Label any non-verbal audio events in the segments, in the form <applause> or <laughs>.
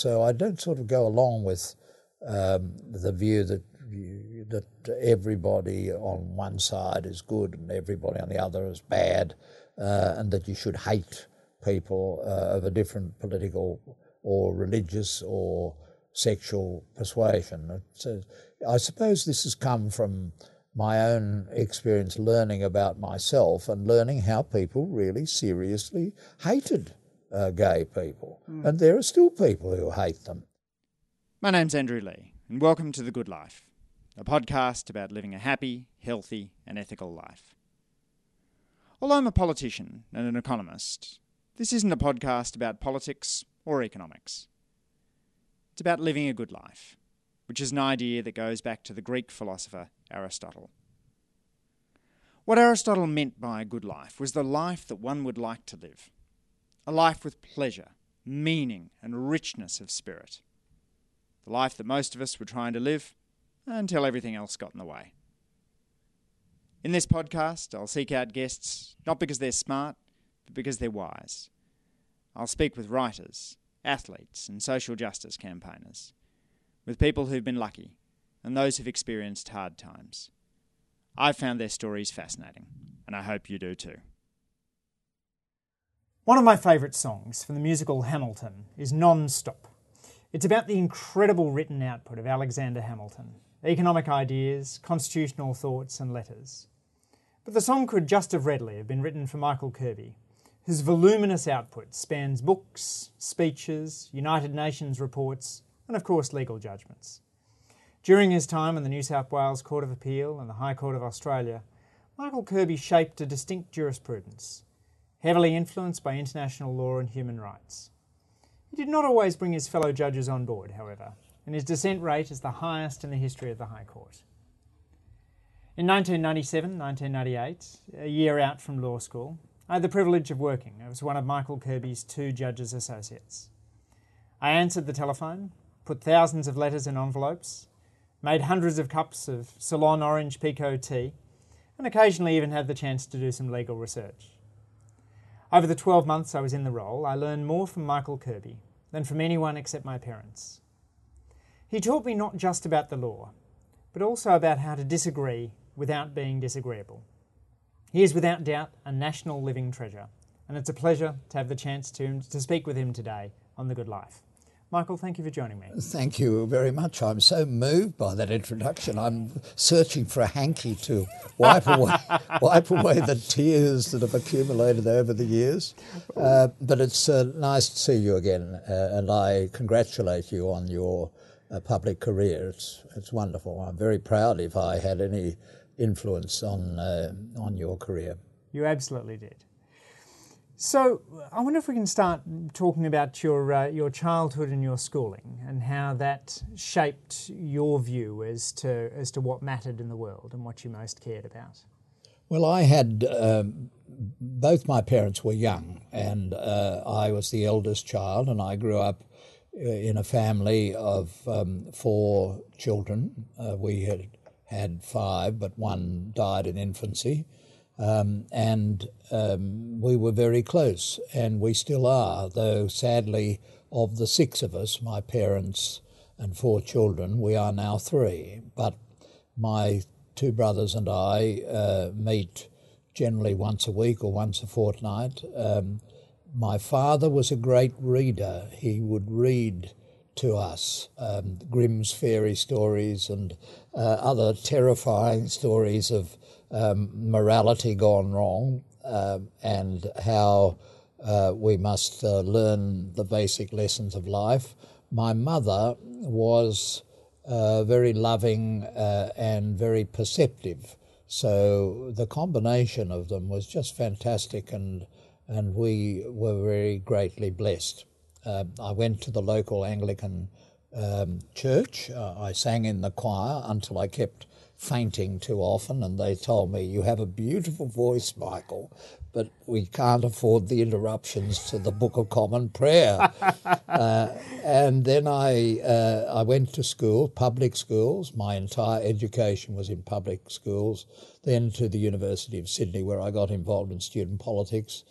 So I don't sort of go along with um, the view that you, that everybody on one side is good and everybody on the other is bad, uh, and that you should hate people uh, of a different political or religious or sexual persuasion. So I suppose this has come from my own experience learning about myself and learning how people really seriously hated uh, gay people. Mm. And there are still people who hate them. My name's Andrew Leigh, and welcome to The Good Life, a podcast about living a happy, healthy, and ethical life. Although I'm a politician and an economist, this isn't a podcast about politics or economics. It's about living a good life, which is an idea that goes back to the Greek philosopher Aristotle. What Aristotle meant by a good life was the life that one would like to live a life with pleasure, meaning, and richness of spirit. The life that most of us were trying to live until everything else got in the way. In this podcast, I'll seek out guests not because they're smart, but because they're wise. I'll speak with writers, athletes, and social justice campaigners, with people who've been lucky and those who've experienced hard times. I've found their stories fascinating, and I hope you do too. One of my favourite songs from the musical Hamilton is Non Stop. It's about the incredible written output of Alexander Hamilton, economic ideas, constitutional thoughts, and letters. But the song could just as readily have been written for Michael Kirby, whose voluminous output spans books, speeches, United Nations reports, and of course legal judgments. During his time in the New South Wales Court of Appeal and the High Court of Australia, Michael Kirby shaped a distinct jurisprudence, heavily influenced by international law and human rights. He did not always bring his fellow judges on board, however, and his dissent rate is the highest in the history of the High Court. In 1997 1998, a year out from law school, I had the privilege of working as one of Michael Kirby's two judges' associates. I answered the telephone, put thousands of letters in envelopes, made hundreds of cups of Ceylon orange pekoe tea, and occasionally even had the chance to do some legal research. Over the 12 months I was in the role, I learned more from Michael Kirby than from anyone except my parents. He taught me not just about the law, but also about how to disagree without being disagreeable. He is without doubt a national living treasure, and it's a pleasure to have the chance to, to speak with him today on The Good Life. Michael, thank you for joining me. Thank you very much. I'm so moved by that introduction. I'm searching for a hanky to wipe away, <laughs> wipe away the tears that have accumulated over the years. Uh, but it's uh, nice to see you again, uh, and I congratulate you on your uh, public career. It's, it's wonderful. I'm very proud if I had any influence on, uh, on your career. You absolutely did. So I wonder if we can start talking about your uh, your childhood and your schooling and how that shaped your view as to as to what mattered in the world and what you most cared about. Well, I had um, both my parents were young, and uh, I was the eldest child, and I grew up uh, in a family of um, four children. Uh, we had had five, but one died in infancy. Um, and um, we were very close, and we still are, though sadly, of the six of us, my parents and four children, we are now three. But my two brothers and I uh, meet generally once a week or once a fortnight. Um, my father was a great reader. He would read to us um, Grimm's fairy stories and uh, other terrifying stories of um, morality gone wrong uh, and how uh, we must uh, learn the basic lessons of life. My mother was uh, very loving uh, and very perceptive. So the combination of them was just fantastic, and and we were very greatly blessed. Uh, I went to the local Anglican um, church. I sang in the choir until I kept fainting too often, and they told me, You have a beautiful voice, Michael, but we can't afford the interruptions to the Book of Common Prayer. <laughs> uh, and then I, uh, I went to school, public schools. My entire education was in public schools. Then to the University of Sydney, where I got involved in student politics.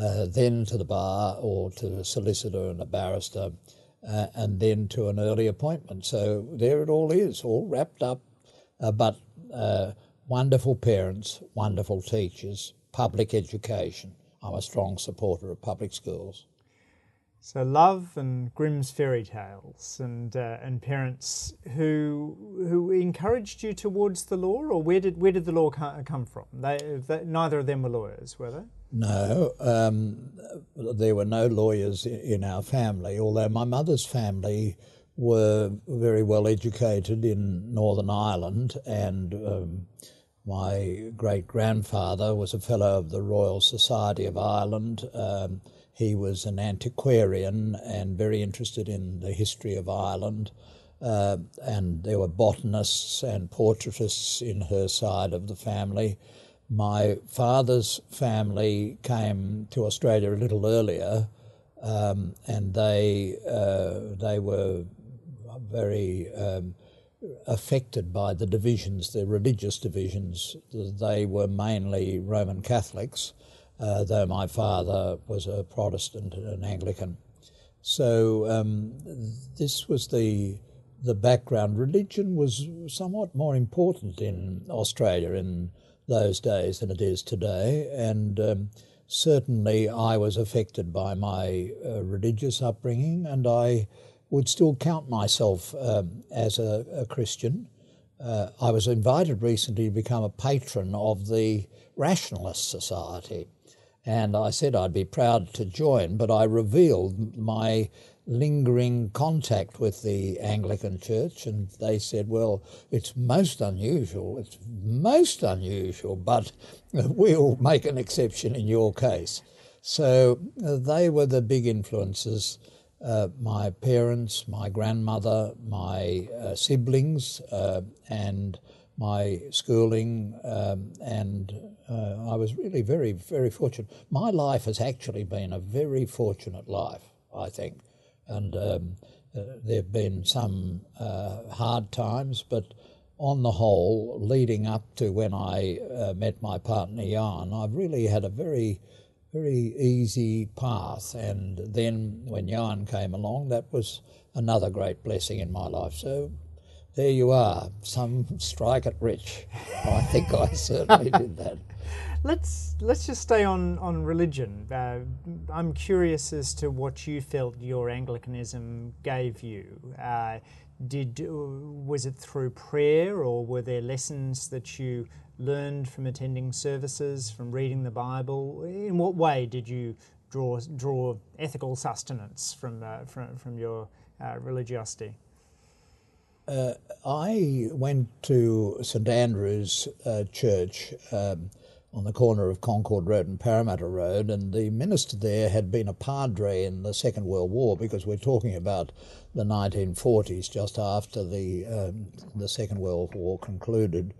Uh, then to the bar or to a solicitor and a barrister. uh, and then to an early appointment. So there it all is, all wrapped up. Uh, but uh, wonderful parents, wonderful teachers, public education. I'm a strong supporter of public schools. So love and Grimm's fairy tales and uh, and parents who who encouraged you towards the law, or where did where did the law come from? They, they neither of them were lawyers, were they? No, um, there were no lawyers in our family. Although my mother's family were very well educated in Northern Ireland, and um, my great grandfather was a fellow of the Royal Society of Ireland. Um, he was an antiquarian and very interested in the history of Ireland. Uh, and there were botanists and portraitists in her side of the family. My father's family came to Australia a little earlier, um, and they uh, they were very um, affected by the divisions, the religious divisions. They were mainly Roman Catholics, uh, though my father was a Protestant and an Anglican. So um, this was the the background. Religion was somewhat more important in Australia in those days than it is today, and um, certainly I was affected by my uh, religious upbringing, and I would still count myself um, as a, a Christian. Uh, I was invited recently to become a patron of the Rationalist Society. And I said I'd be proud to join, but I revealed my lingering contact with the Anglican Church, and they said, Well, it's most unusual, it's most unusual, but <laughs> we'll make an exception in your case. So uh, they were the big influences. Uh, my parents, my grandmother, my uh, siblings, uh, and my schooling, um, and uh, I was really very, very fortunate. My life has actually been a very fortunate life, I think, and um, uh, there have been some hard times, but on the whole, leading up to when I met my partner Jan, I've really had a very, very easy path. And then when Jan came along, that was another great blessing in my life. So there you are. Some strike it rich. <laughs> I think I certainly did that. <laughs> Let's let's just stay on on religion. Uh, I'm curious as to what you felt your Anglicanism gave you. Uh, did was it through prayer, or were there lessons that you learned from attending services, from reading the Bible? In what way did you draw draw ethical sustenance from uh, from from your uh, religiosity? Uh, I went to St Andrew's uh, Church um, on the corner of Concord Road and Parramatta Road, and the minister there had been a padre in the Second World War because we're talking about the 1940s, just after the um, the Second World War concluded,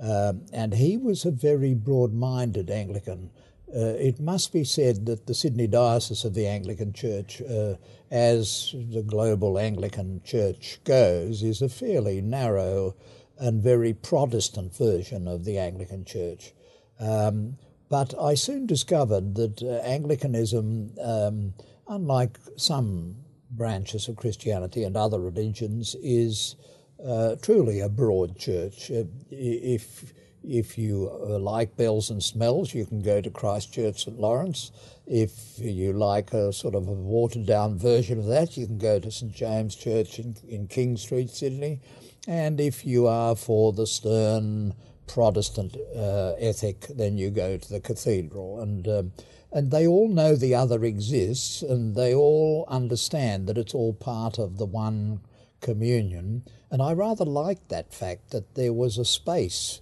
um, and he was a very broad-minded Anglican. Uh, it must be said that the Sydney Diocese of the Anglican Church, uh, as the global Anglican Church goes, is a fairly narrow and very Protestant version of the Anglican Church. Um, but I soon discovered that uh, Anglicanism, um, unlike some branches of Christianity and other religions, is uh, truly a broad church. Uh, if if you uh, like bells and smells, you can go to Christ Church St Laurence. If you like a sort of a watered down version of that, you can go to St James Church in, in King Street, Sydney. And if you are for the stern Protestant uh, ethic, then you go to the cathedral. And, um, and they all know the other exists, and they all understand that it's all part of the one communion. And I rather liked that fact that there was a space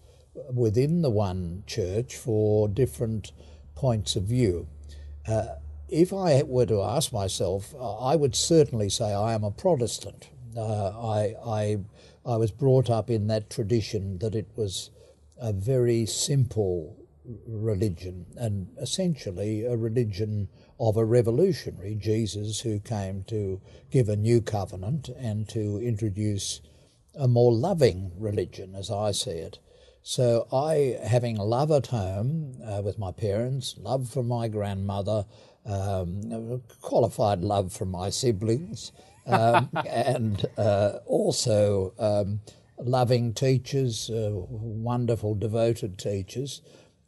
within the one church for different points of view. Uh, if I were to ask myself, I would certainly say I am a Protestant. Uh, I, I, I was brought up in that tradition that it was a very simple religion and essentially a religion of a revolutionary, Jesus, who came to give a new covenant and to introduce a more loving religion, as I see it. So I, having love at home uh, with my parents, love from my grandmother, um, qualified love from my siblings, um, <laughs> and uh, also um, loving teachers, uh, wonderful, devoted teachers.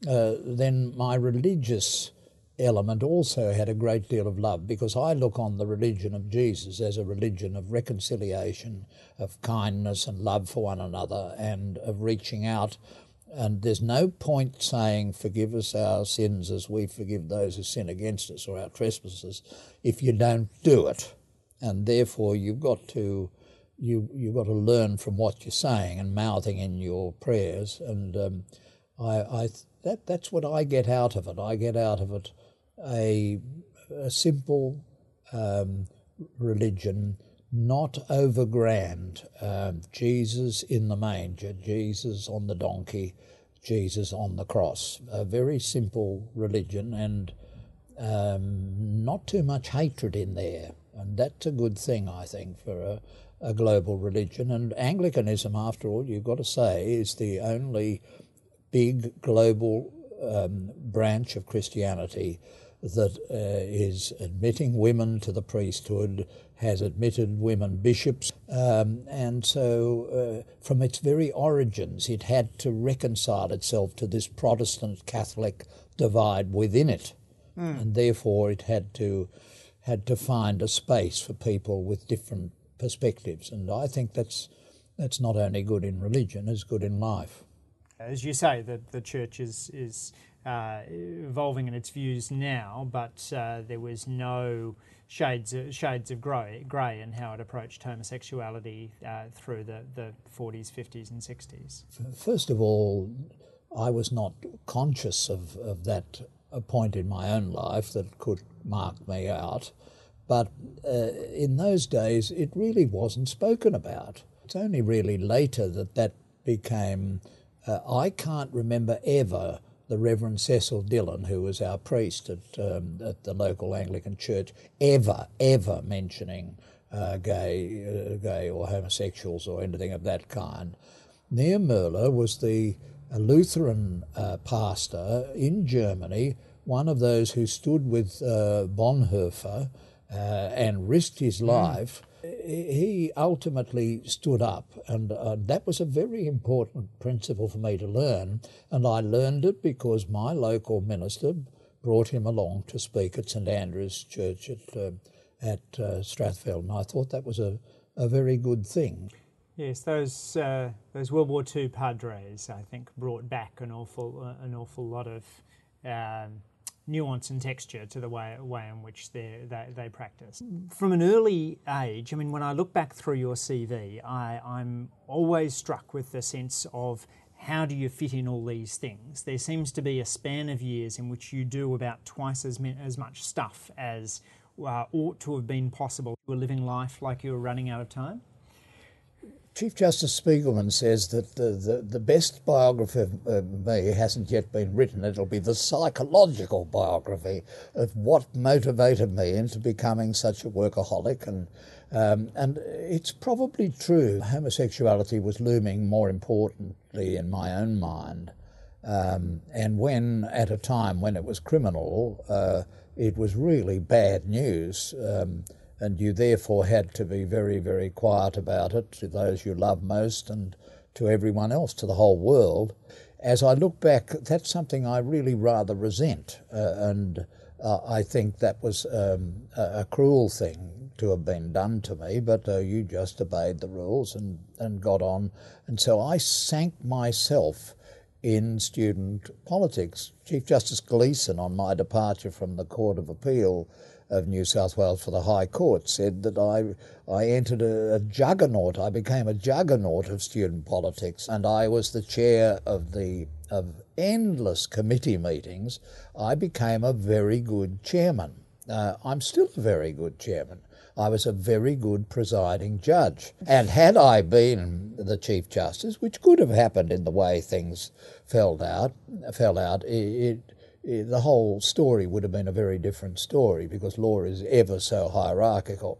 Uh, then my religious element also had a great deal of love because I look on the religion of Jesus as a religion of reconciliation, of kindness and love for one another, and of reaching out. And there's no point saying, Forgive us our sins as we forgive those who sin against us or our trespasses, if you don't do it. And therefore, you've got to. You, you've got to learn from what you're saying and mouthing in your prayers. And um, I, I, that, that's what I get out of it. I get out of it a, a simple um, religion, not over grand. Um, Jesus in the manger, Jesus on the donkey, Jesus on the cross. A very simple religion and um, not too much hatred in there. And that's a good thing, I think, for a, a global religion. And Anglicanism, after all, you've got to say, is the only big global um, branch of Christianity that uh, is admitting women to the priesthood, has admitted women bishops, um, and so uh, from its very origins it had to reconcile itself to this Protestant Catholic divide within it, mm. and therefore it had to had to find a space for people with different perspectives, and I think that's that's not only good in religion, as good in life. As you say, the the church is is uh, evolving in its views now, but uh, there was no shades of, shades of grey, grey in how it approached homosexuality uh, through the, the 40s, 50s, and 60s. First of all, I was not conscious of, of that point in my own life that could mark me out, but uh, in those days it really wasn't spoken about. It's only really later that that became. Uh, I can't remember ever the Reverend Cecil Dillon, who was our priest at, um, at the local Anglican church, ever, ever mentioning uh, gay, uh, gay or homosexuals or anything of that kind. Niemöller was the Lutheran uh, pastor in Germany, one of those who stood with uh, Bonhoeffer uh, and risked his mm. life he ultimately stood up, and uh, that was a very important principle for me to learn. And I learned it because my local minister brought him along to speak at St Andrew's Church at uh, at uh, Strathfield, and I thought that was a, a very good thing. Yes, those uh, those World War II padres, I think, brought back an awful uh, an awful lot of. Um, nuance and texture to the way, way in which they, they practice. From an early age, I mean, when I look back through your CV, I, I'm always struck with the sense of how do you fit in all these things? There seems to be a span of years in which you do about twice as, as much stuff as uh, ought to have been possible. You were living life like you were running out of time. Chief Justice Spigelman says that the, the, the best biography of me hasn't yet been written. It'll be the psychological biography of what motivated me into becoming such a workaholic. And, um, and it's probably true. Homosexuality was looming more importantly in my own mind. Um, and when, at a time when it was criminal, uh, it was really bad news. Um, and you therefore had to be very, very quiet about it to those you love most and to everyone else, to the whole world. As I look back, that's something I really rather resent, uh, and uh, I think that was um, a, a, cruel thing to have been done to me, but uh, you just obeyed the rules and, and got on. And so I sank myself in student politics. Chief Justice Gleeson, on my departure from the Court of Appeal, of New South Wales for the High Court said that I, I entered a, a, juggernaut. I became a juggernaut of student politics, and I was the chair of the of endless committee meetings. I became a very good chairman. Uh, I'm still a very good chairman. I was a very good presiding judge. And had I been the Chief Justice, which could have happened in the way things fell out, fell out, it, the whole story would have been a very different story because law is ever so hierarchical.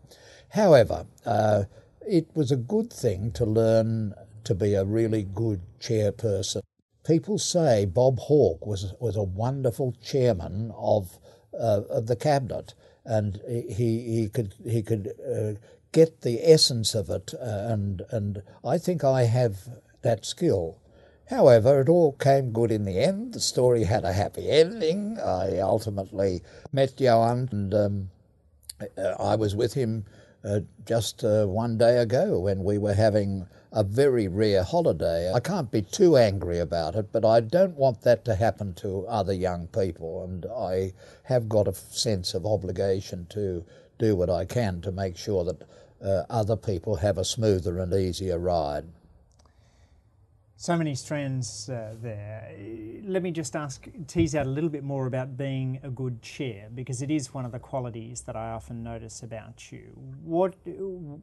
However, uh, it was a good thing to learn to be a really good chairperson. People say Bob Hawke was was a wonderful chairman of uh, of the cabinet, and he he could he could uh, get the essence of it, uh, and and I think I have that skill. However, it all came good in the end. The story had a happy ending. I ultimately met Johan, and um, I was with him uh, just uh, one day ago when we were having a very rare holiday. I can't be too angry about it, but I don't want that to happen to other young people, and I have got a sense of obligation to do what I can to make sure that uh, other people have a smoother and easier ride. So many strands uh, there. Let me just ask, tease out a little bit more about being a good chair, because it is one of the qualities that I often notice about you. What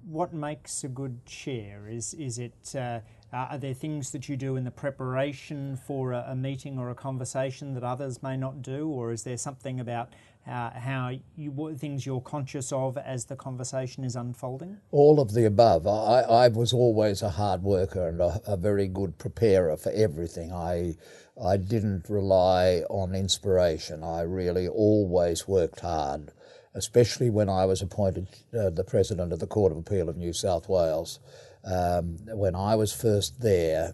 what makes a good chair? Is is it uh, are there things that you do in the preparation for a, a, meeting or a conversation that others may not do, or is there something about uh, how you things you're conscious of as the conversation is unfolding? All of the above. I, I was always a hard worker and a, a, very good preparer for everything. I I didn't rely on inspiration. I really always worked hard, especially when I was appointed uh, the president of the Court of Appeal of New South Wales. Um, when I was first there,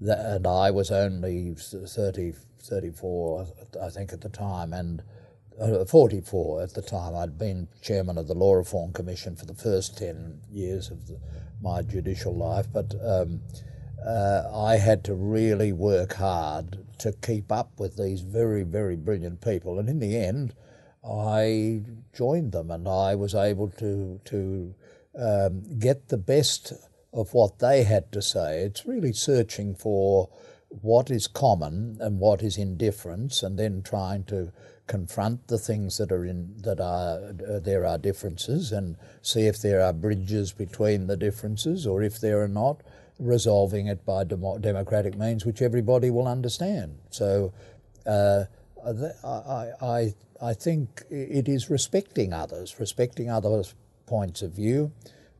and I was only 30, 34, I think, at the time, and 44 at the time. I'd been chairman of the Law Reform Commission for the first 10 years of the, my judicial life, but um, uh, I had to really work hard to keep up with these very, very brilliant people. And in the end, I joined them and I was able to, to um, get the best of what they had to say. It's really searching for what is common and what is indifference and then trying to confront the things that are in that are uh, there are differences and see if there are bridges between the differences or if there are not resolving it by dem- democratic means which everybody will understand. So uh, I, I, I think it is respecting others respecting others points of view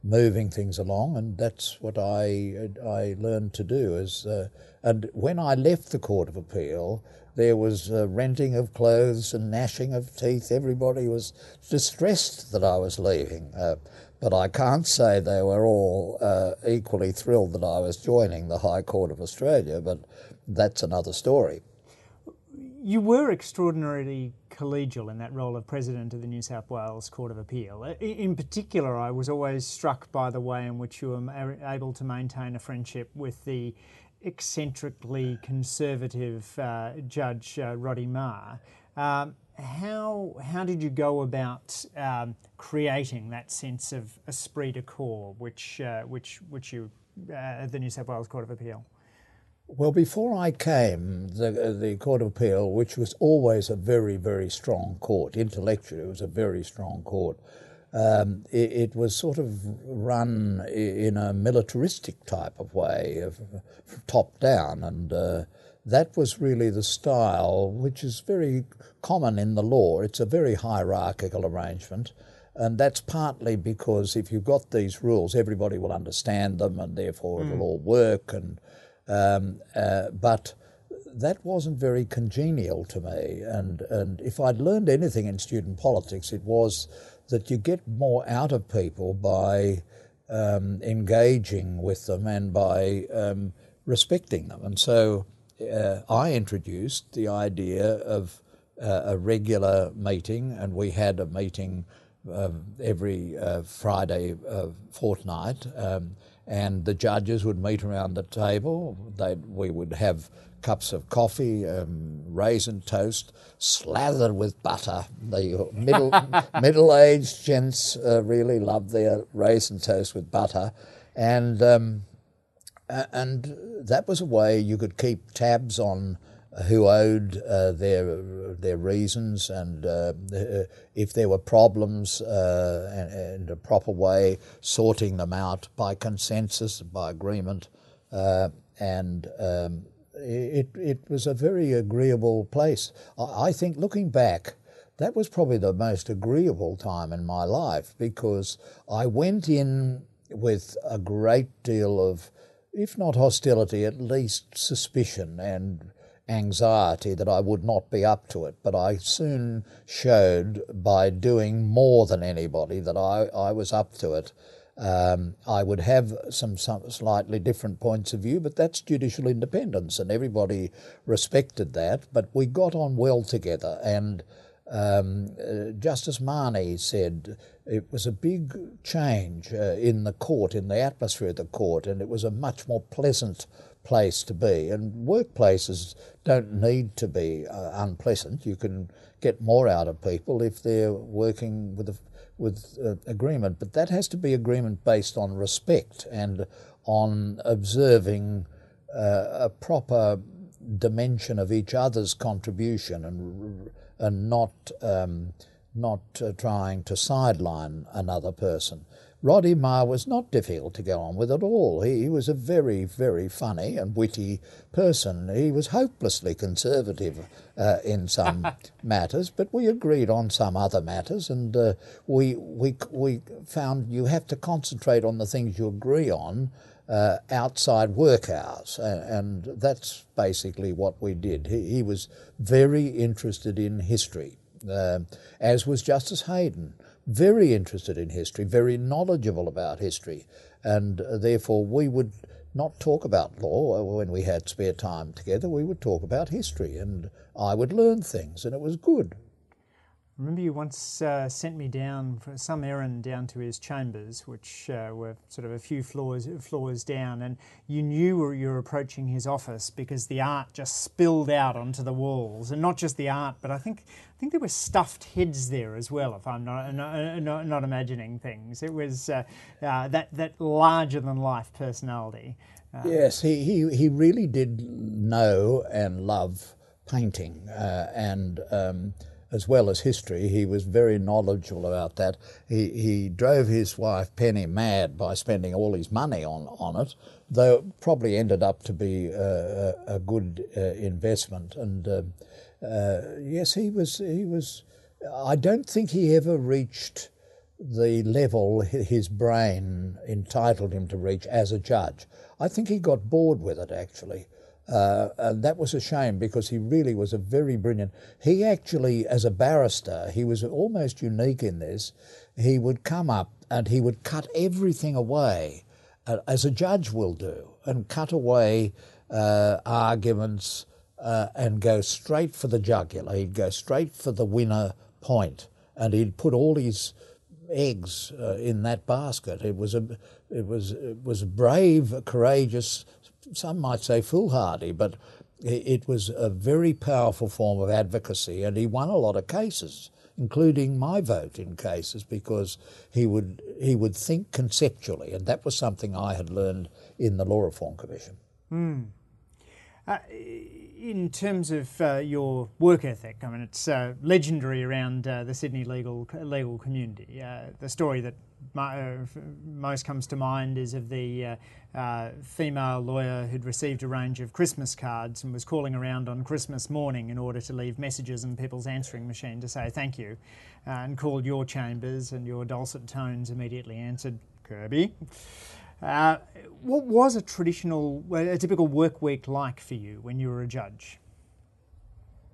moving things along and that's what I I learned to do is uh, and when I left the Court of Appeal there was uh, renting of clothes and gnashing of teeth. Everybody was distressed that I was leaving. Uh, but I can't say they were all uh, equally thrilled that I was joining the High Court of Australia, but that's another story. You were extraordinarily collegial in that role of President of the New South Wales Court of Appeal. In particular, I was always struck by the way in which you were able to maintain a friendship with the eccentrically conservative uh, Judge uh, Roddy Meagher. Um, how how did you go about um, creating that sense of esprit de corps, which uh, which which you uh, the New South Wales Court of Appeal? Well, before I came, the the Court of Appeal, which was always a very very strong court, intellectually it was a very strong court. Um, it, it, was sort of run in a militaristic type of way, of, top down, and uh, that was really the style which is very common in the law. It's a very hierarchical arrangement, and that's partly because if you've got these rules, everybody will understand them, and therefore mm. it'll all work. And um, uh, but that wasn't very congenial to me, and and if I'd learned anything in student politics, it was that you get more out of people by um, engaging with them and by um, respecting them. And so uh, I introduced the idea of uh, a regular meeting, and we had a meeting uh, every uh, Friday uh, fortnight. Um, and the judges would meet around the table. They'd, we would have cups of coffee, um, raisin toast, slathered with butter. The middle <laughs> middle aged gents uh, really love their raisin toast with butter, and um, and that was a way you could keep tabs on who owed uh, their their reasons and uh, if there were problems uh, in a proper way, sorting them out by consensus, by agreement, uh, and um, it, it was a very agreeable place. I, think looking back, that was probably the most agreeable time in my life because I went in with a great deal of, if not hostility, at least suspicion and anxiety that I would not be up to it. But I soon showed by doing more than anybody that I, I was up to it. Um, I would have some, some slightly different points of view, but that's judicial independence, and everybody respected that. But we got on well together, and um, uh, Justice Mahoney said it was a big change uh, in the court, in the atmosphere of the court, and it was a much more pleasant place to be. And workplaces don't need to be uh, unpleasant. You can get more out of people if they're working with a with uh, agreement, but that has to be agreement based on respect and on observing uh, a proper dimension of each other's contribution and and not um, not uh, trying to sideline another person. Roddy Meagher was not difficult to go on with at all. He, he, was a very, very funny and witty person. He was hopelessly conservative uh, in some <laughs> matters, but we agreed on some other matters, and uh, we, we, we found you have to concentrate on the things you agree on uh, outside work hours, and, and, that's basically what we did. He, he was very interested in history, uh, as was Justice Heydon very interested in history, very knowledgeable about history, and uh, therefore we would not talk about law when we had spare time together. We would talk about history, and I would learn things, and it was good. Remember you once uh, sent me down for some errand down to his chambers, which uh, were sort of a few floors floors down, and you knew you were approaching his office because the art just spilled out onto the walls, and not just the art, but I think I think there were stuffed heads there as well. If I'm not not, not, not imagining things, it was uh, uh that that larger than life personality. Uh, yes, he, he he really did know and love painting, uh, and. Um, as well as history. He was very knowledgeable about that. He, he drove his wife Penny mad by spending all his money on, on it, though it probably ended up to be a, a good uh, investment. And uh, uh, yes, he was, he was, I don't think he ever reached the level his brain entitled him to reach as a judge. I think he got bored with it actually. Uh, and that was a shame because he really was a very brilliant. He actually, as a barrister, he was almost unique in this. He would come up and he would cut everything away, uh, as a judge will do, and cut away uh, arguments uh, and go straight for the jugular. He'd go straight for the winner point, and he'd put all his eggs uh, in that basket. It was a, it was, it was brave, courageous some might say foolhardy, but it was a very powerful form of advocacy, and he won a lot of cases, including my vote in cases, because he would he would think conceptually, and that was something I had learned in the Law Reform Commission. Mm. Uh, in terms of uh, your work ethic, I mean, it's uh, legendary around uh, the Sydney legal legal community. Uh, the story that Uh, most comes to mind is of the uh, uh, female lawyer who'd received a range of Christmas cards and was calling around on Christmas morning in order to leave messages in people's answering machine to say thank you, and called your chambers, and your dulcet tones immediately answered Kirby. Uh, what was a traditional, a typical work week like for you when you were a judge?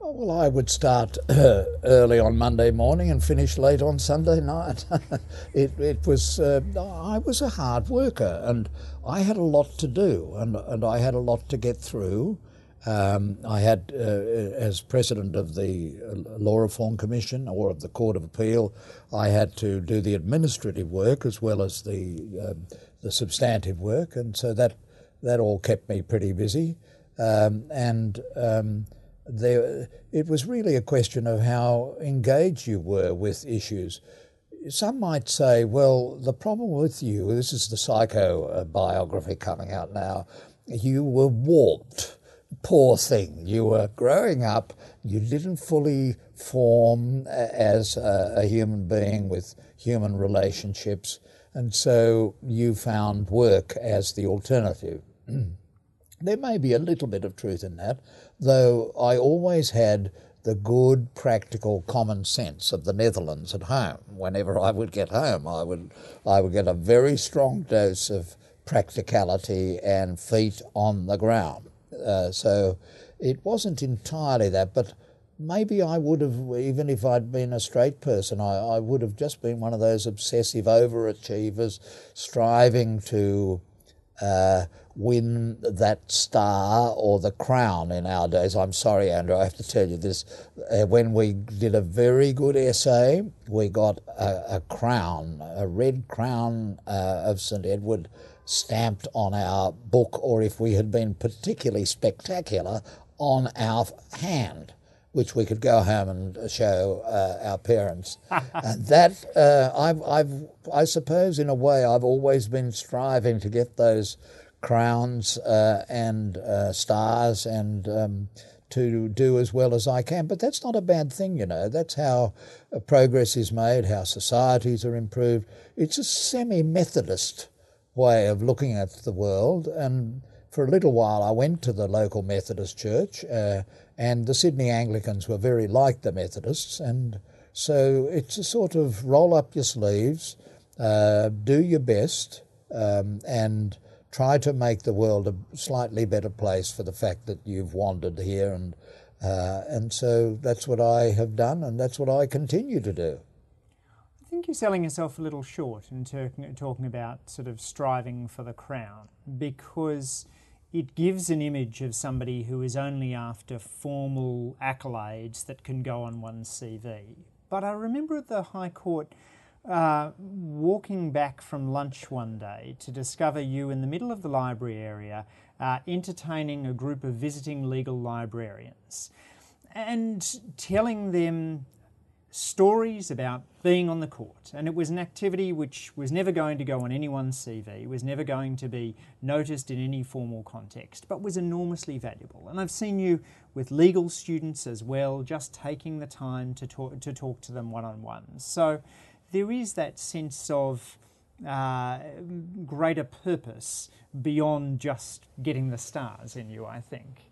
Well, I would start uh, <clears throat> early on Monday morning and finish late on Sunday night. <laughs> it, it was uh, I was a hard worker and I had a lot to do and, and I had a lot to get through. Um, I had, uh, as president of the uh, Law Reform Commission or of the Court of Appeal, I had to do the administrative work as well as the um, the substantive work, and so that that all kept me pretty busy. Um, and um, there, it was really a question of how engaged you were with issues. Some might say, well, the problem with you, this is the psycho uh, biography coming out now, you were warped. Poor thing. You were growing up, you didn't fully form as a, a human being with human relationships and so you found work as the alternative. <clears throat> there may be a little bit of truth in that, though I always had the good, practical common sense of the Netherlands at home. Whenever I would get home, I would, I would get a very strong dose of practicality and feet on the ground. Uh, so it wasn't entirely that, but maybe I would have, even if I'd been a straight person, I, I would have just been one of those obsessive overachievers striving to uh, win that star or the crown in our days. I'm sorry, Andrew, I have to tell you this. Uh, when we did a very good essay, we got a, a crown, a red crown uh, of St. Edward stamped on our book, or if we had been particularly spectacular, on our hand which we could go home and show uh, our parents. and <laughs> that, uh, I've, I've, I suppose, in a way, I've always been striving to get those crowns uh, and uh, stars and um, to do as well as I can. But that's not a bad thing, you know. That's how uh, progress is made, how societies are improved. It's a semi Methodist way of looking at the world. And for a little while, I went to the local Methodist church uh, and the Sydney Anglicans were very like the Methodists, and so it's a sort of roll up your sleeves, uh, do your best, um, and try to make the world a slightly better place for the fact that you've wandered here, and uh, and so that's what I have done, and that's what I continue to do. I think you're selling yourself a little short in talking about sort of striving for the crown because it gives an image of somebody who is only after formal accolades that can go on one's CV. But I remember at the High Court uh, walking back from lunch one day to discover you in the middle of the library area uh, entertaining a group of visiting legal librarians and telling them stories about being on the court. And it was an activity which was never going to go on anyone's CV, was never going to be noticed in any formal context, but was enormously valuable. And I've seen you with legal students as well, just taking the time to talk to, talk to them one on one. So there is that sense of uh, greater purpose beyond just getting the stars in you, I think.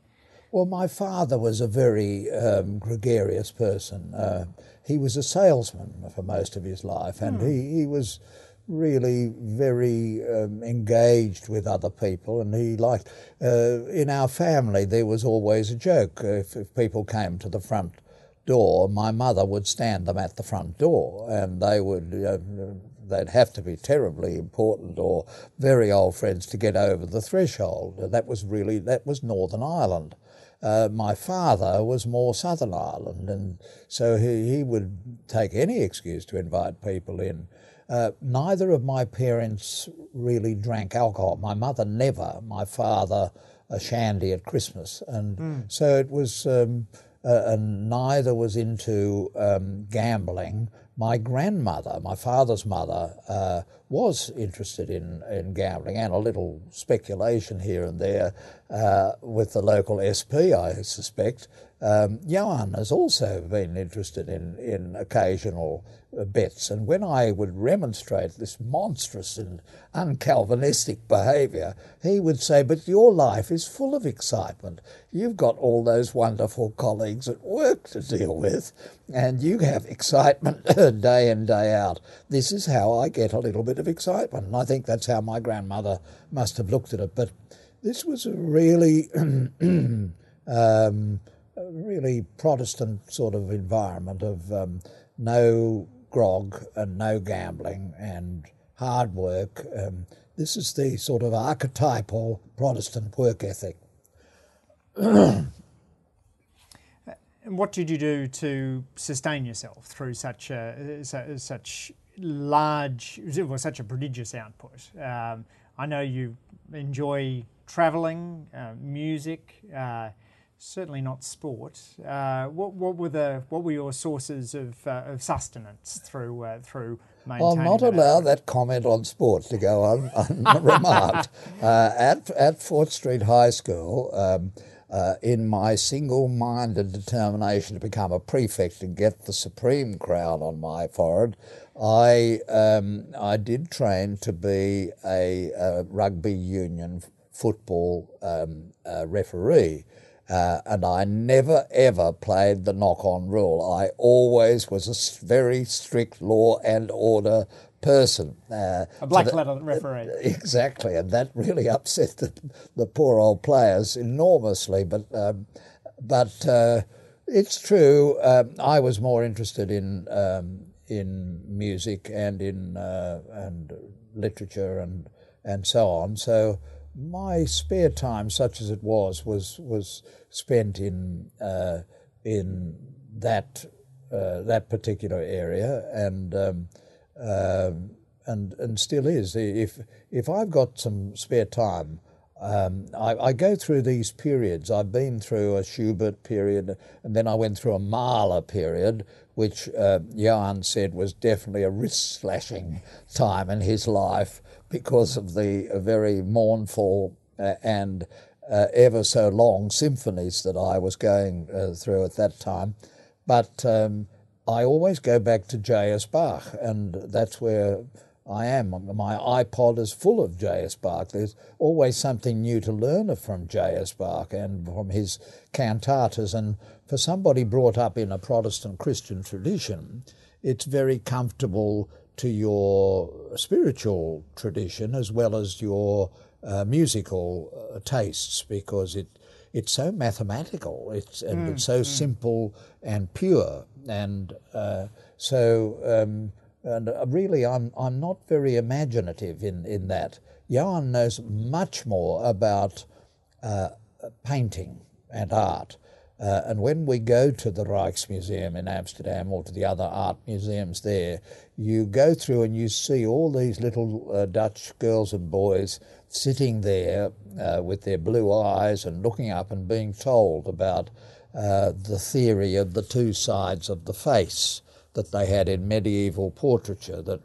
Well, my father was a very um, gregarious person. Uh, he was a salesman for most of his life, and he, he was really very um, engaged with other people, and he liked. Uh, in our family, there was always a joke. If, if, people came to the front door, my mother would stand them at the front door, and they would. Uh, they'd have to be terribly important or very old friends to get over the threshold. That was really that was Northern Ireland. Uh, my father was more Southern Ireland, and so he, he would take any excuse to invite people in. Uh, neither of my parents really drank alcohol. My mother never. My father a shandy at Christmas, and mm. so it was. Um, uh, and neither was into um, gambling. My grandmother, my father's mother, uh, was interested in, in gambling and a little speculation here and there uh, with the local SP, I suspect. Um, Johan has also been interested in, in occasional bets, and when I would remonstrate this monstrous and uncalvinistic behaviour, he would say, But your life is full of excitement. You've got all those wonderful colleagues at work to deal with, and you have excitement <laughs> day in, day out. This is how I get a little bit of excitement, and I think that's how my grandmother must have looked at it. But this was a really. <clears throat> um, really Protestant sort of environment of um, no grog and no gambling and hard work. Um, this is the sort of archetypal Protestant work ethic. <clears throat> and what did you do to sustain yourself through such a, such large, well, such a prodigious output? Um, I know you enjoy travelling, uh, music. Uh, certainly not sport. Uh, what, what were the what were your sources of, uh, of sustenance through uh, through? I'll not that allow that comment on sport to go on <laughs> unremarked. <laughs> Uh, at at Fort Street High School. Um, uh, in my single-minded determination to become a prefect and get the supreme crown on my forehead, I um, I did train to be a, a rugby union football um, uh, referee. Uh, and I never ever played the knock on rule. I always was a very strict law and order person. Uh, a black so letter referee. <laughs> Exactly, and that really <laughs> upset the, the poor old players enormously. But um, but uh, It's true. Um, I was more interested in um, in music and in uh, and literature and and so on. So my spare time, such as it was, was was spent in uh, in that uh, that particular area, and um, and and still is. If if I've got some spare time, um, I, I, go through these periods. I've been through a Schubert period, and then I went through a Mahler period, which uh, Johan said was definitely a wrist slashing time in his life because of the very mournful uh, and uh, ever so long symphonies that I was going uh, through at that time. But um, I always go back to J.S. Bach, and that's where I am. My iPod is full of J.S. Bach. There's always something new to learn from J.S. Bach and from his cantatas. And for somebody brought up in a Protestant Christian tradition, it's very comfortable to your spiritual tradition as well as your uh, musical uh, tastes because it it's so mathematical it's and mm, it's so mm. simple and pure and uh, so um, and uh, really, I'm, I'm not very imaginative in, in that. Johan knows much more about uh, painting and art. Uh, and when we go to the Rijksmuseum in Amsterdam or to the other art museums there, you go through and you see all these little uh, Dutch girls and boys sitting there uh, with their blue eyes and looking up and being told about uh, the theory of the two sides of the face that they had in medieval portraiture, that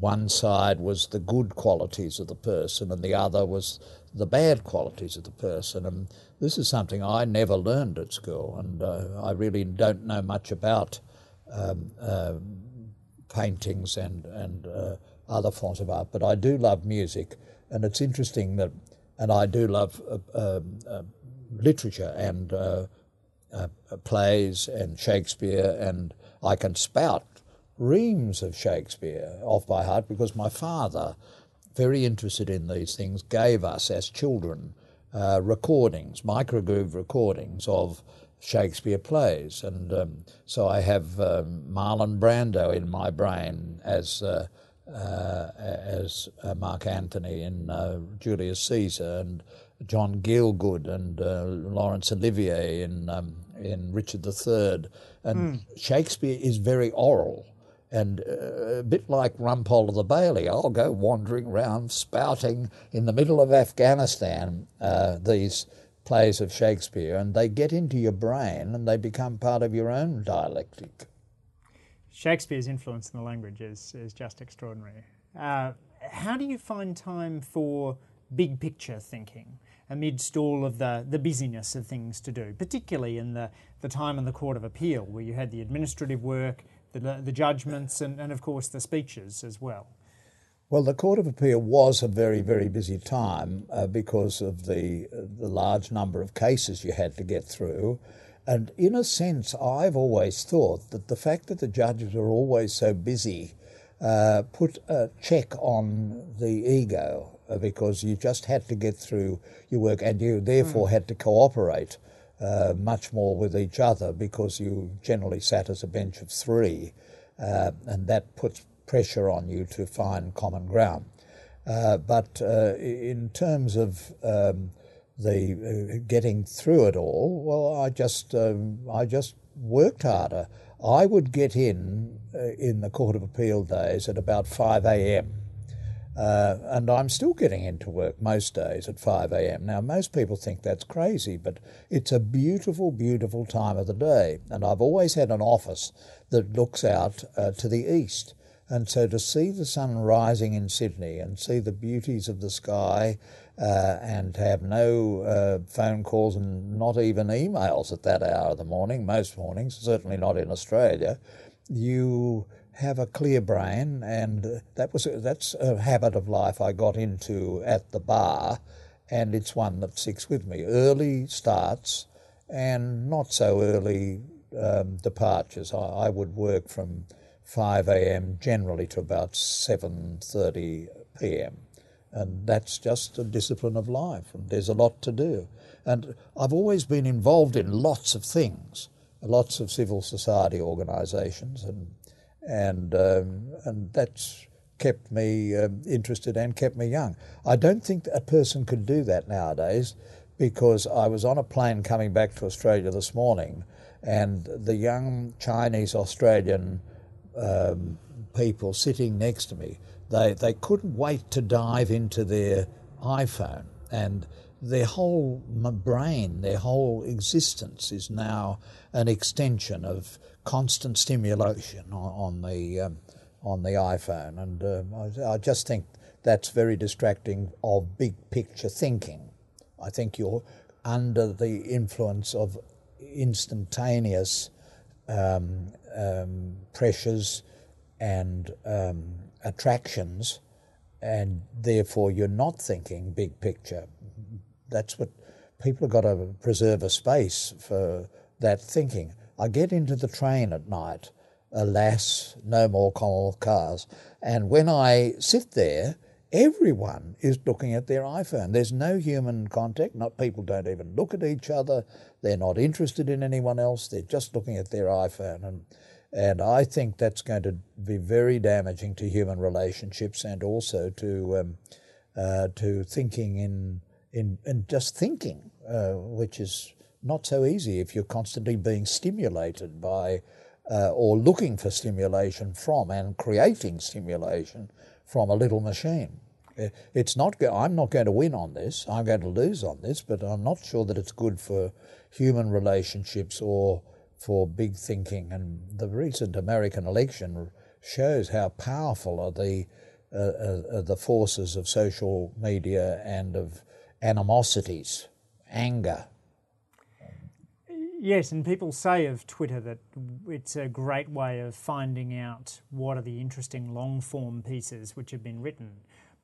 one side was the good qualities of the person and the other was the bad qualities of the person. And this is something I never learned at school, and uh, I really don't know much about um, uh, paintings and, and uh, other forms of art, but I do love music, and it's interesting that, and I do love uh, um, uh, literature and uh, plays and Shakespeare and I can spout reams of Shakespeare off by heart because my father, very interested in these things, gave us as children uh, recordings, microgroove recordings of Shakespeare plays. And um, so I have um, Marlon Brando in my brain as. Uh, uh, as uh, Mark Antony in uh, Julius Caesar, and John Gielgud and uh, Laurence Olivier in um, in Richard III. And mm. Shakespeare is very oral and uh, a bit like Rumpole of the Bailey. I'll go wandering around spouting in the middle of Afghanistan uh, these plays of Shakespeare, and they get into your brain and they become part of your own dialectic. Shakespeare's influence in the language is, is just extraordinary. Uh, how do you find time for big picture thinking? Amidst all of the, the busyness of things to do, particularly in the, the time in the Court of Appeal, where you had the administrative work, the, the judgments, and, and of course the speeches as well. Well, the Court of Appeal was a very, very busy time uh, because of the, the large number of cases you had to get through. And in a sense, I've always thought that the fact that the judges were always so busy uh, put a check on the ego because you just had to get through your work and you therefore mm. had to cooperate uh, much more with each other because you generally sat as a bench of three uh, and that puts pressure on you to find common ground. Uh, but uh, in terms of um, the uh, getting through it all, well, I just um, I just worked harder. I would get in in the Court of Appeal days at about five a.m uh, and I'm still getting into work most days at 5 a.m. Now, most people think that's crazy, but it's a beautiful, beautiful time of the day. And I've always had an office that looks out uh, to the east. And so to see the sun rising in Sydney and see the beauties of the sky uh, and have no uh, phone calls and not even emails at that hour of the morning, most mornings, certainly not in Australia, you have a clear brain, and that was that's a habit of life I got into at the bar, and it's one that sticks with me. Early starts and not so early um, departures. I, I, would work from 5 a.m. generally to about 7:30 p.m. And that's just a discipline of life, and there's a lot to do. And I've always been involved in lots of things lots of civil society organisations, and and um, and that's kept me um, interested and kept me young. I don't think a person could do that nowadays because I was on a plane coming back to Australia this morning, and the young Chinese Australian um, people sitting next to me, they they couldn't wait to dive into their iPhone and their whole brain, their whole existence is now an extension of constant stimulation on, the um, on the iPhone, and um, I, I, just think that's very distracting of big picture thinking. I think you're under the influence of instantaneous um, um pressures and um, attractions, and therefore you're not thinking big picture that's what people have got to preserve a space for that thinking. I get into the train at night, alas, no more coal cars, and when I sit there, everyone is looking at their iPhone. There's no human contact. Not people don't even look at each other. They're not interested in anyone else. They're just looking at their iPhone, and and I think that's going to be very damaging to human relationships and also to um, uh, to thinking in in, in just thinking, uh, which is not so easy if you're constantly being stimulated by uh, or looking for stimulation from and creating stimulation from a little machine. It's not. I'm not going to win on this. I'm going to lose on this, but I'm not sure that it's good for human relationships or for big thinking. And the recent American election shows how powerful are the uh, uh, the forces of social media and of animosities, anger. Yes, and people say of Twitter that it's a great way of finding out what are the interesting long form pieces which have been written.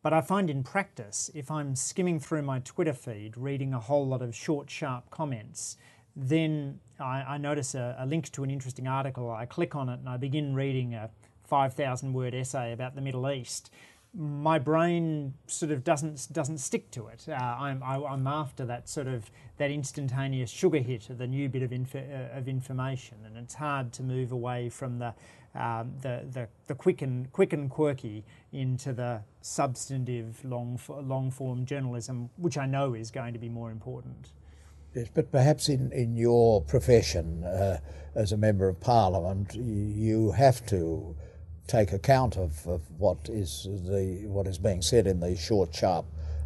But I find in practice, if I'm skimming through my Twitter feed, reading a whole lot of short, sharp comments, then I, I notice a, a, link to an interesting article. I click on it and I begin reading a 5,000 word essay about the Middle East my brain sort of doesn't doesn't stick to it. Uh, I'm I, am i am after that sort of that instantaneous sugar hit of the new bit of inf- uh, of information, and it's hard to move away from the, um, the the the quick and quick and quirky into the substantive long long form journalism, which I know is going to be more important. Yes, but perhaps in, in your profession uh, as a member of parliament, you have to take account of, of what is the what is being said in these short, sharp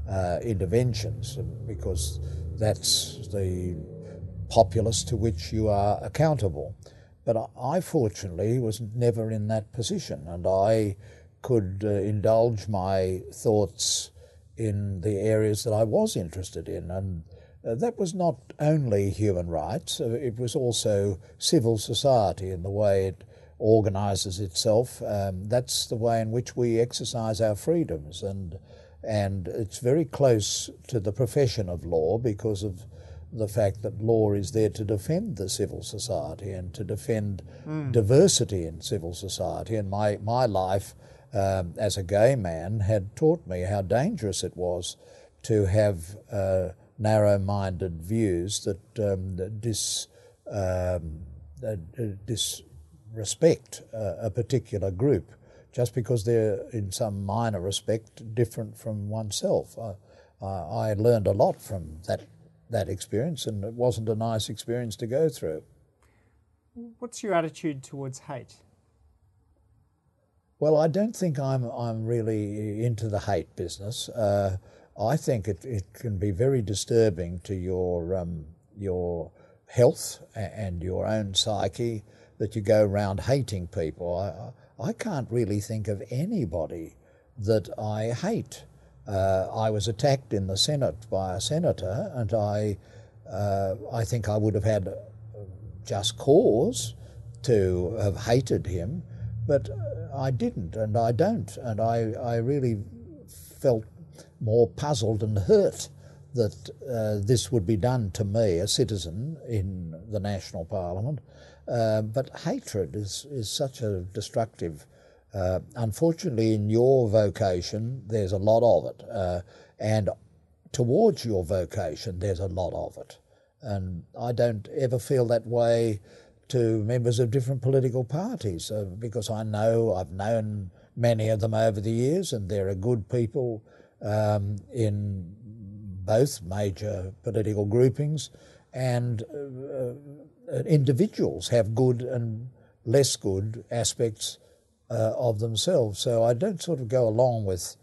uh, interventions, because that's the populace to which you are accountable. But I, fortunately was never in that position, and I could uh, indulge my thoughts in the areas that I was interested in, and uh, that was not only human rights; uh, it was also civil society in the way it organises itself. Um, that's the way in which we exercise our freedoms, and and it's very close to the profession of law because of the fact that law is there to defend the civil society and to defend mm. diversity in civil society. And my my life um, as a gay man had taught me how dangerous it was to have uh, narrow-minded views that, um, that dis, um, uh, dis respect uh, a particular group just because they're in some minor respect different from oneself. I, I learned a lot from that that experience, and it wasn't a nice experience to go through. What's your attitude towards hate? Well, I don't think I'm I'm really into the hate business. Uh, I think it, it can be very disturbing to your um, your health and your own psyche that you go around hating people. I, I can't really think of anybody that I hate. Uh, I was attacked in the Senate by a senator, and I, uh, I think I would have had just cause to have hated him, but I didn't, and I don't, and I, I really felt more puzzled and hurt that uh, this would be done to me, a citizen in the national parliament, uh, but hatred is, is such a destructive. Uh, unfortunately, in your vocation, there's a lot of it. Uh, and towards your vocation, there's a lot of it. And I don't ever feel that way to members of different political parties uh, because I know I've known many of them over the years, and there are good people um, in both major political groupings, and uh, individuals have good and less good aspects uh, of themselves. So I don't sort of go along with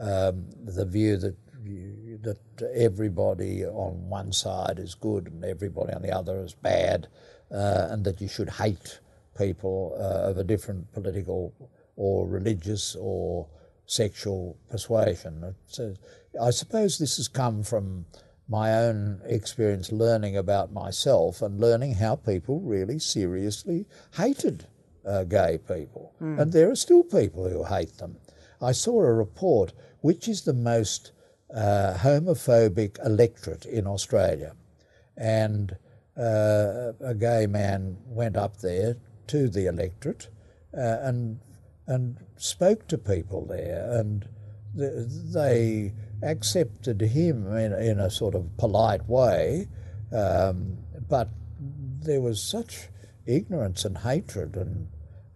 um, the view that that everybody on one side is good and everybody on the other is bad, uh, and that you should hate people uh, of a different political or religious or sexual persuasion. So I suppose this has come from my own experience learning about myself and learning how people really seriously hated uh, gay people. Mm. And there are still people who hate them. I saw a report which is the most uh, homophobic electorate in Australia. And uh, a gay man went up there to the electorate uh, and and spoke to people there, and they accepted him in, in a sort of polite way, um, but there was such ignorance and hatred, and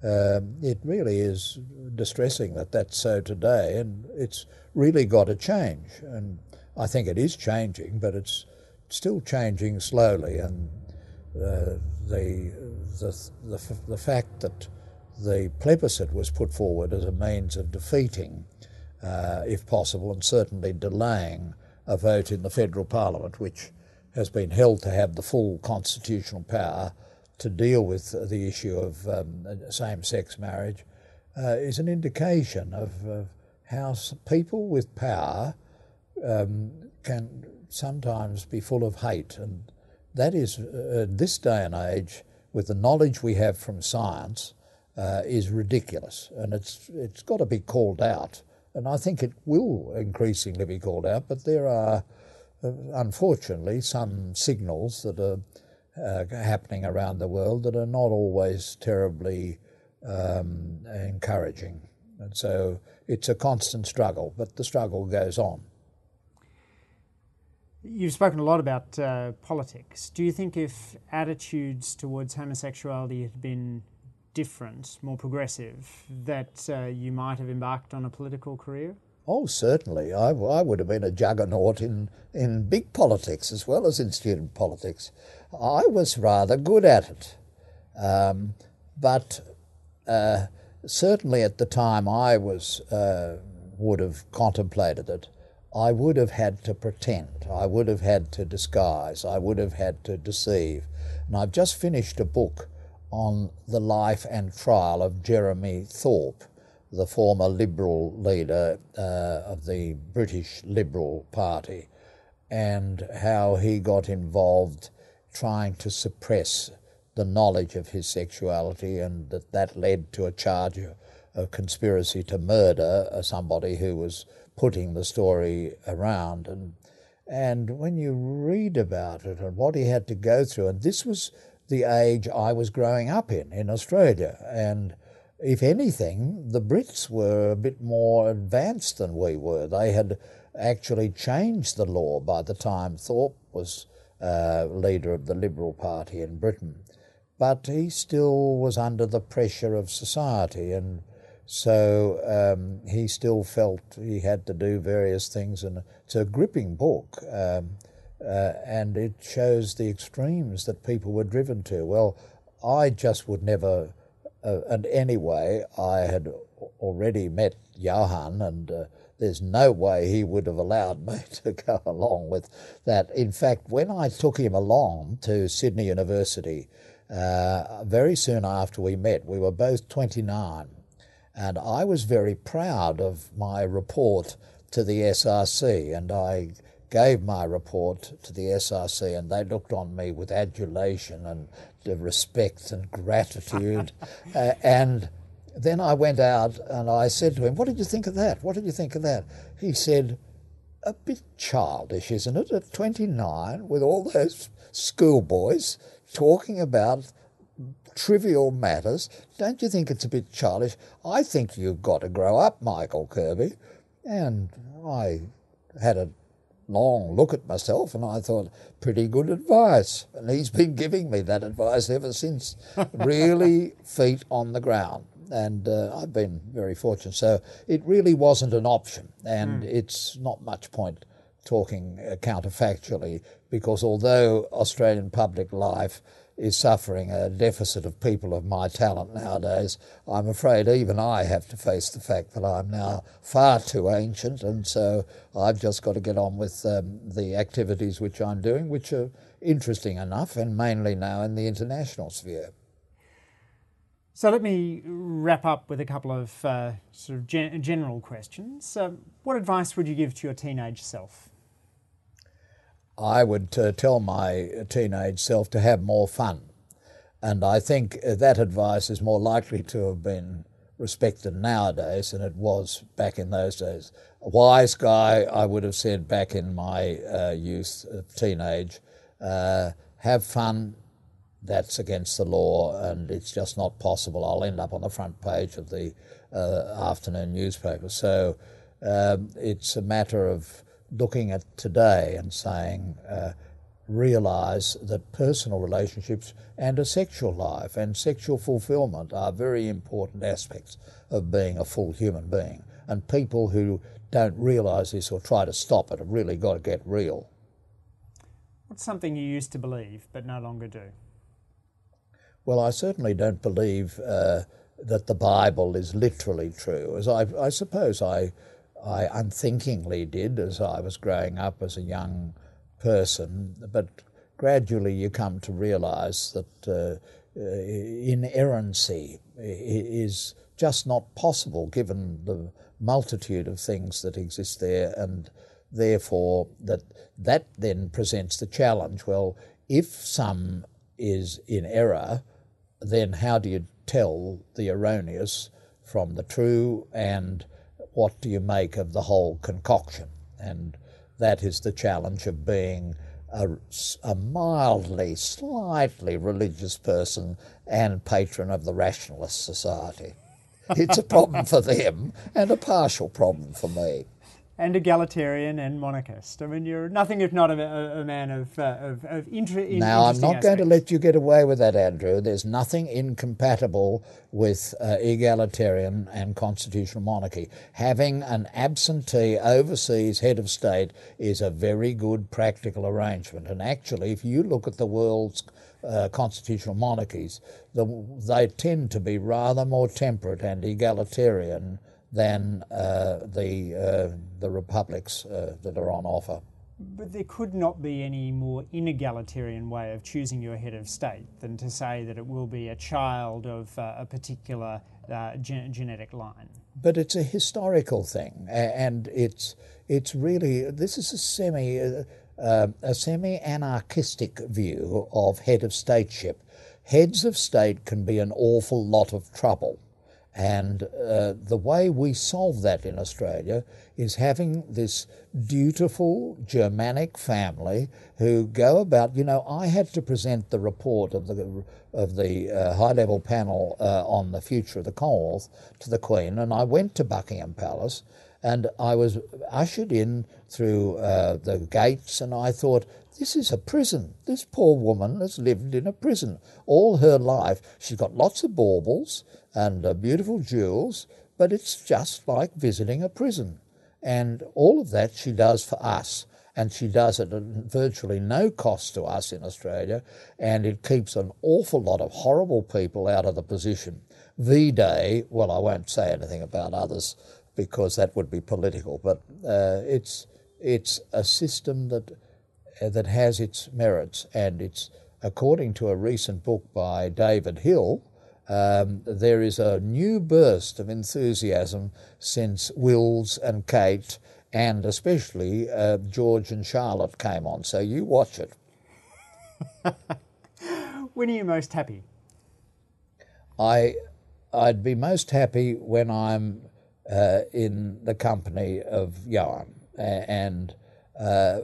uh, it really is distressing that that's so today, and it's really got to change, and I think it is changing, but it's still changing slowly, and uh, the, the, the, the fact that the plebiscite was put forward as a means of defeating, uh, if possible, and certainly delaying a vote in the federal parliament, which has been held to have the full constitutional power to deal with the issue of um, same sex marriage, uh, is an indication of uh, how people with power um, can sometimes be full of hate. And that is, uh, this day and age, with the knowledge we have from science, uh, is ridiculous, and it's it's got to be called out. And I think it will increasingly be called out. But there are, unfortunately, some signals that are uh, happening around the world that are not always terribly um, encouraging. And so it's a constant struggle, but the struggle goes on. You've spoken a lot about uh, politics. Do you think if attitudes towards homosexuality had been different, more progressive, that uh, you might have embarked on a political career? Oh, certainly. I, I would have been a juggernaut in, in big politics as well as in student politics. I was rather good at it. Um, but uh, certainly at the time I was uh, would have contemplated it, I would have had to pretend, I would have had to disguise, I would have had to deceive. And I've just finished a book on the life and trial of Jeremy Thorpe, the former Liberal leader uh, of the British Liberal Party, and how he got involved trying to suppress the knowledge of his sexuality, and that that led to a charge of conspiracy to murder somebody who was putting the story around. And and when you read about it and what he had to go through, and this was the age I was growing up in, in Australia. And if anything, the Brits were a bit more advanced than we were. They had actually changed the law by the time Thorpe was uh, leader of the Liberal Party in Britain. But he still was under the pressure of society, and so um, he still felt he had to do various things. And it's a gripping book. Um, uh, and it shows the extremes that people were driven to. Well, I just would never, uh, and anyway, I had already met Johan, and uh, there's no way he would have allowed <laughs> me to go along with that. In fact, when I took him along to Sydney University, uh, very soon after we met, we were both 29, and I was very proud of my report to the SRC, and I gave my report to the SRC, and they looked on me with adulation and respect and gratitude. <laughs> uh, and then I went out and I said to him, What did you think of that? What did you think of that? He said, A bit childish, isn't it, at 29, with all those schoolboys talking about trivial matters. Don't you think it's a bit childish? I think you've got to grow up, Michael Kirby. And I had a long look at myself and I thought, pretty good advice. And he's <laughs> been giving me that advice ever since. really <laughs> feet on the ground. And uh, I've been very fortunate. So it really wasn't an option. And mm. it's not much point talking counterfactually because although Australian public life is suffering a deficit of people of my talent nowadays, I'm afraid even I have to face the fact that I'm now far too ancient, and so I've just got to get on with um, the activities which I'm doing, which are interesting enough, and mainly now in the international sphere. So let me wrap up with a couple of uh, sort of gen- general questions. Uh, what advice would you give to your teenage self? I would uh, tell my teenage self to have more fun. And I think that advice is more likely to have been respected nowadays than it was back in those days. A wise guy, I would have said back in my uh, youth, uh, teenage, uh, have fun. That's against the law, and it's just not possible. I'll end up on the front page of the uh, afternoon newspaper. So um, it's a matter of looking at today and saying, uh, realize that personal relationships and a sexual life and sexual fulfillment are very important aspects of being a full human being. And people who don't realize this or try to stop it have really got to get real. What's something you used to believe but no longer do? Well, I certainly don't believe uh, that the Bible is literally true, as I, I suppose I I unthinkingly did as I was growing up as a young person, but gradually you come to realize that uh, uh, inerrancy is just not possible given the multitude of things that exist there, and therefore that that then presents the challenge. Well, if some is in error, then how do you tell the erroneous from the true and what do you make of the whole concoction? And that is the challenge of being a, a, mildly, slightly religious person and patron of the Rationalist Society. It's a problem for them and a partial problem for me and egalitarian and monarchist. I mean, you're nothing if not a, a man of, uh, of, of inter- Now, I'm not aspects. going to let you get away with that, Andrew. There's nothing incompatible with uh, egalitarian and constitutional monarchy. Having an absentee overseas head of state is a very good practical arrangement. And actually, if you look at the world's uh, constitutional monarchies, the, they tend to be rather more temperate and egalitarian than uh, the, uh, the republics uh, that are on offer. But there could not be any more inegalitarian way of choosing your head of state than to say that it will be a child of uh, a particular uh, gen- genetic line. But it's a historical thing, and it's it's really this is a semi uh, a semi anarchistic view of head of stateship. Heads of state can be an awful lot of trouble and uh, the way we solve that in Australia is having this dutiful Germanic family who go about. You know, I had to present the report of the of the uh, high level panel uh, on the future of the Commonwealth to the Queen, and I went to Buckingham Palace, and I was ushered in through uh, the gates, and I thought. This is a prison. This poor woman has lived in a prison all her life. She's got lots of baubles and uh, beautiful jewels, but it's just like visiting a prison. And all of that she does for us. And she does it at virtually no cost to us in Australia, and it keeps an awful lot of horrible people out of the position. V Day, well, I won't say anything about others because that would be political, but uh, it's, it's a system that, that has its merits, and it's according to a recent book by David Hill, um, there is a new burst of enthusiasm since Wills and Kate, and especially uh, George and Charlotte came on. So you watch it. <laughs> when are you most happy? I, I'd be most happy when I'm uh, in the company of Johan, and uh,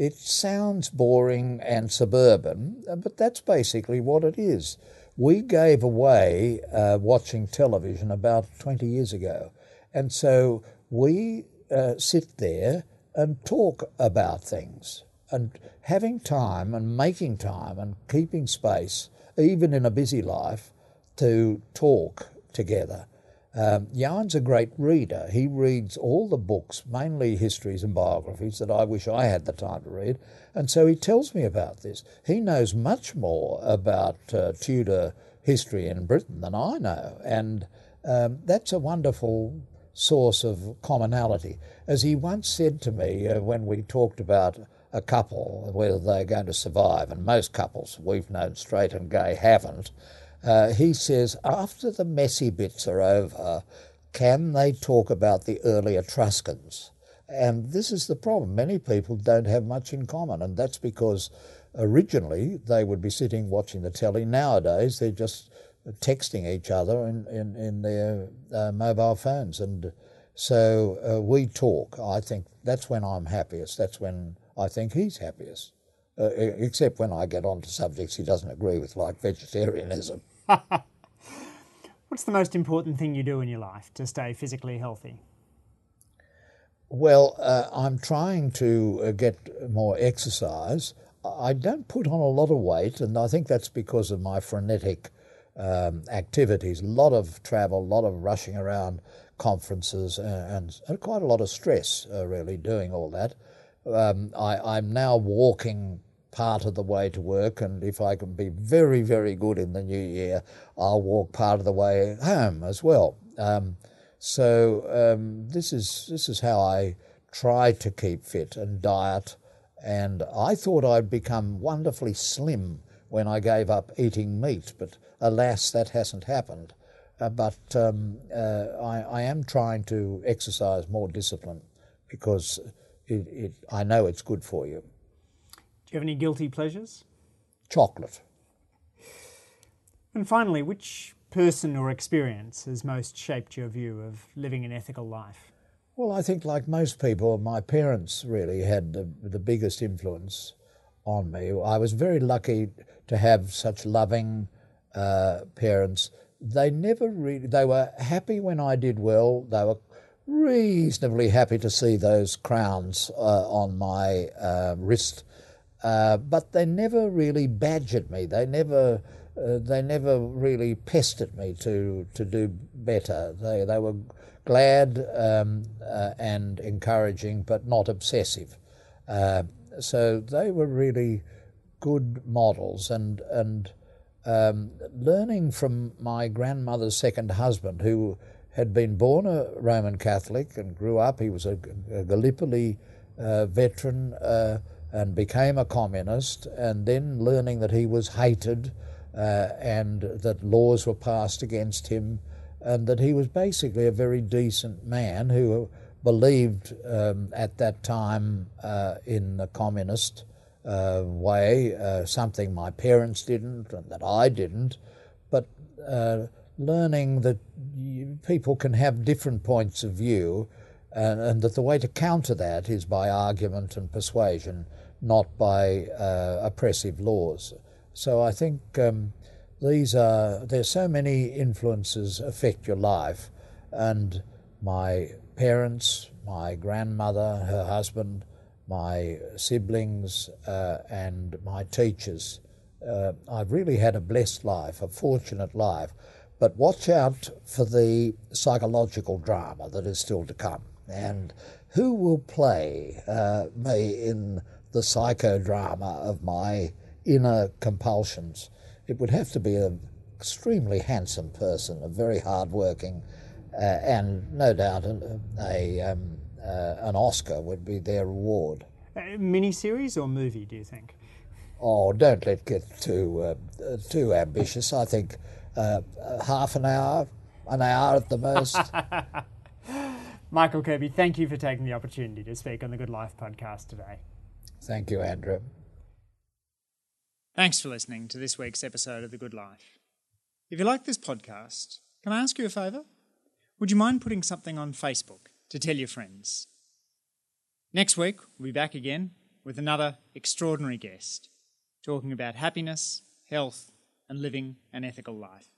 it sounds boring and suburban, but that's basically what it is. We gave away uh, watching television about 20 years ago. And so we uh, sit there and talk about things and having time and making time and keeping space, even in a busy life, to talk together. Um, a great reader. He reads all the books, mainly histories and biographies, that I wish I had the time to read. And so he tells me about this. He knows much more about uh, Tudor history in Britain than I know. And um, that's a wonderful source of commonality. As he once said to me uh, when we talked about a couple, whether they're going to survive, and most couples we've known, straight and gay, haven't, uh, he says, after the messy bits are over, can they talk about the early Etruscans? And this is the problem. Many people don't have much in common, and that's because originally they would be sitting watching the telly. Nowadays, they're just texting each other in, in, in their uh, mobile phones. And so uh, we talk. I think that's when I'm happiest. That's when I think he's happiest. Uh, except when I get on to subjects he doesn't agree with, like vegetarianism. <laughs> What's the most important thing you do in your life to stay physically healthy? Well, uh, I'm trying to uh, get more exercise. I don't put on a lot of weight, and I think that's because of my frenetic um, activities. A lot of travel, a lot of rushing around conferences, and, and quite a lot of stress, uh, really, doing all that. Um, I, am now walking part of the way to work, and if I can be very, very good in the new year, I'll walk part of the way home as well. Um, so um, this is this is how I try to keep fit and diet. And I thought I'd become wonderfully slim when I gave up eating meat, but alas, that hasn't happened. Uh, but um, uh, I, I, am trying to exercise more discipline because it, it, I know it's good for you. Do you have any guilty pleasures? Chocolate. And finally, which person or experience has most shaped your view of living an ethical life? Well, I think, like most people, my parents really had the, the biggest influence on me. I was very lucky to have such loving uh, parents. They never really, they were happy when I did well. They were reasonably happy to see those crowns uh, on my uh, wrist uh, but they never really badgered me. They never, uh, they never really pestered me to to do better. They they were glad um, uh, and encouraging, but not obsessive. Uh, so they were really good models, and and um, learning from my grandmother's second husband, who had been born a Roman Catholic and grew up. He was a, a Gallipoli uh, veteran and became a communist, and then learning that he was hated uh, and that laws were passed against him, and that he was basically a very decent man who believed um, at that time uh, in the communist uh, way, uh, something my parents didn't and that I didn't, but uh, learning that people can have different points of view. And, and, that the way to counter that is by argument and persuasion not by uh, oppressive laws. So I think um, these are there's so many influences affect your life, and my parents, my grandmother, her husband, my siblings, uh, and my teachers. Uh, I've really had a blessed life, a fortunate life. But watch out for the psychological drama that is still to come. And who will play uh, me in the psychodrama of my inner compulsions. It would have to be an extremely handsome person, a very hardworking, uh, and no doubt a, a um, uh, an Oscar would be their reward. A miniseries or movie, do you think? Oh, don't let get too uh, too ambitious. I think uh, half an hour, an hour at the most. <laughs> Michael Kirby, thank you for taking the opportunity to speak on the Good Life podcast today. Thank you, Andrew. Thanks for listening to this week's episode of The Good Life. If you like this podcast, can I ask you a favour? Would you mind putting something on Facebook to tell your friends? Next week, we'll be back again with another extraordinary guest talking about happiness, health, and living an ethical life.